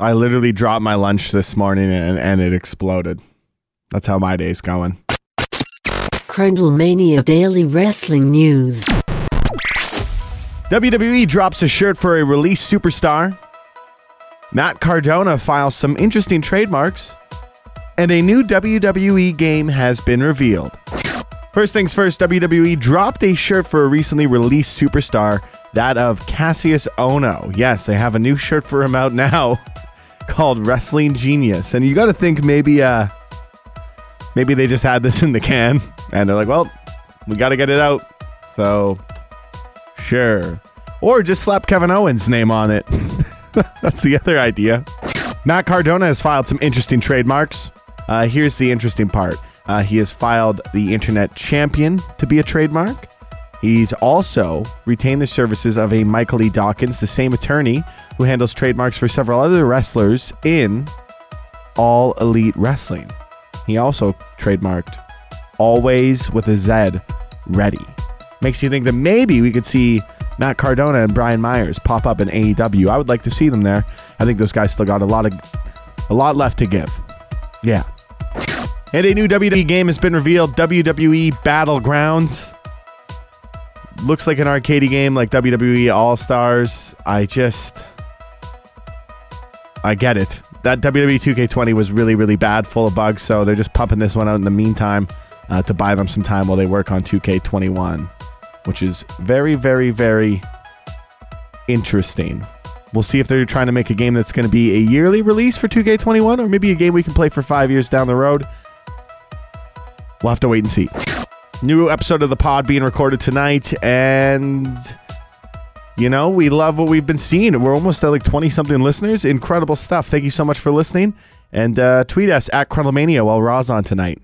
I literally dropped my lunch this morning and, and it exploded. That's how my day's going. Crundlemania Daily Wrestling News. WWE drops a shirt for a released superstar. Matt Cardona files some interesting trademarks. And a new WWE game has been revealed. First things first, WWE dropped a shirt for a recently released superstar, that of Kassius Ohno. Yes, they have a new shirt for him out now called Wrestling Genius. And you got to think maybe uh maybe they just had this in the can and they're like, "Well, we got to get it out." So, sure. Or just slap Kevin Owens' name on it. That's the other idea. Matt Cardona has filed some interesting trademarks. Uh, here's the interesting part. Uh, he has filed the Internet Champion to be a trademark. He's also retained the services of a Michael E. Dockins, the same attorney who handles trademarks for several other wrestlers in All Elite Wrestling. He also trademarked Always with a Z, Ready. Makes you think that maybe we could see Matt Cardona and Brian Myers pop up in AEW. I would like to see them there. I think those guys still got a lot of a lot left to give. Yeah. And a new WWE game has been revealed WWE Battlegrounds. Looks like an arcade game like WWE All Stars. I just. I get it. That WWE 2K20 was really, really bad, full of bugs, so they're just pumping this one out in the meantime uh, to buy them some time while they work on 2K21, which is very, very, very interesting. We'll see if they're trying to make a game that's going to be a yearly release for 2K21 or maybe a game we can play for five years down the road. We'll have to wait and see. New episode of the pod being recorded tonight, and you know, we love what we've been seeing. We're almost at like 20 something listeners. Incredible stuff. Thank you so much for listening. And uh, tweet us at Crundlemania while Raw's on tonight.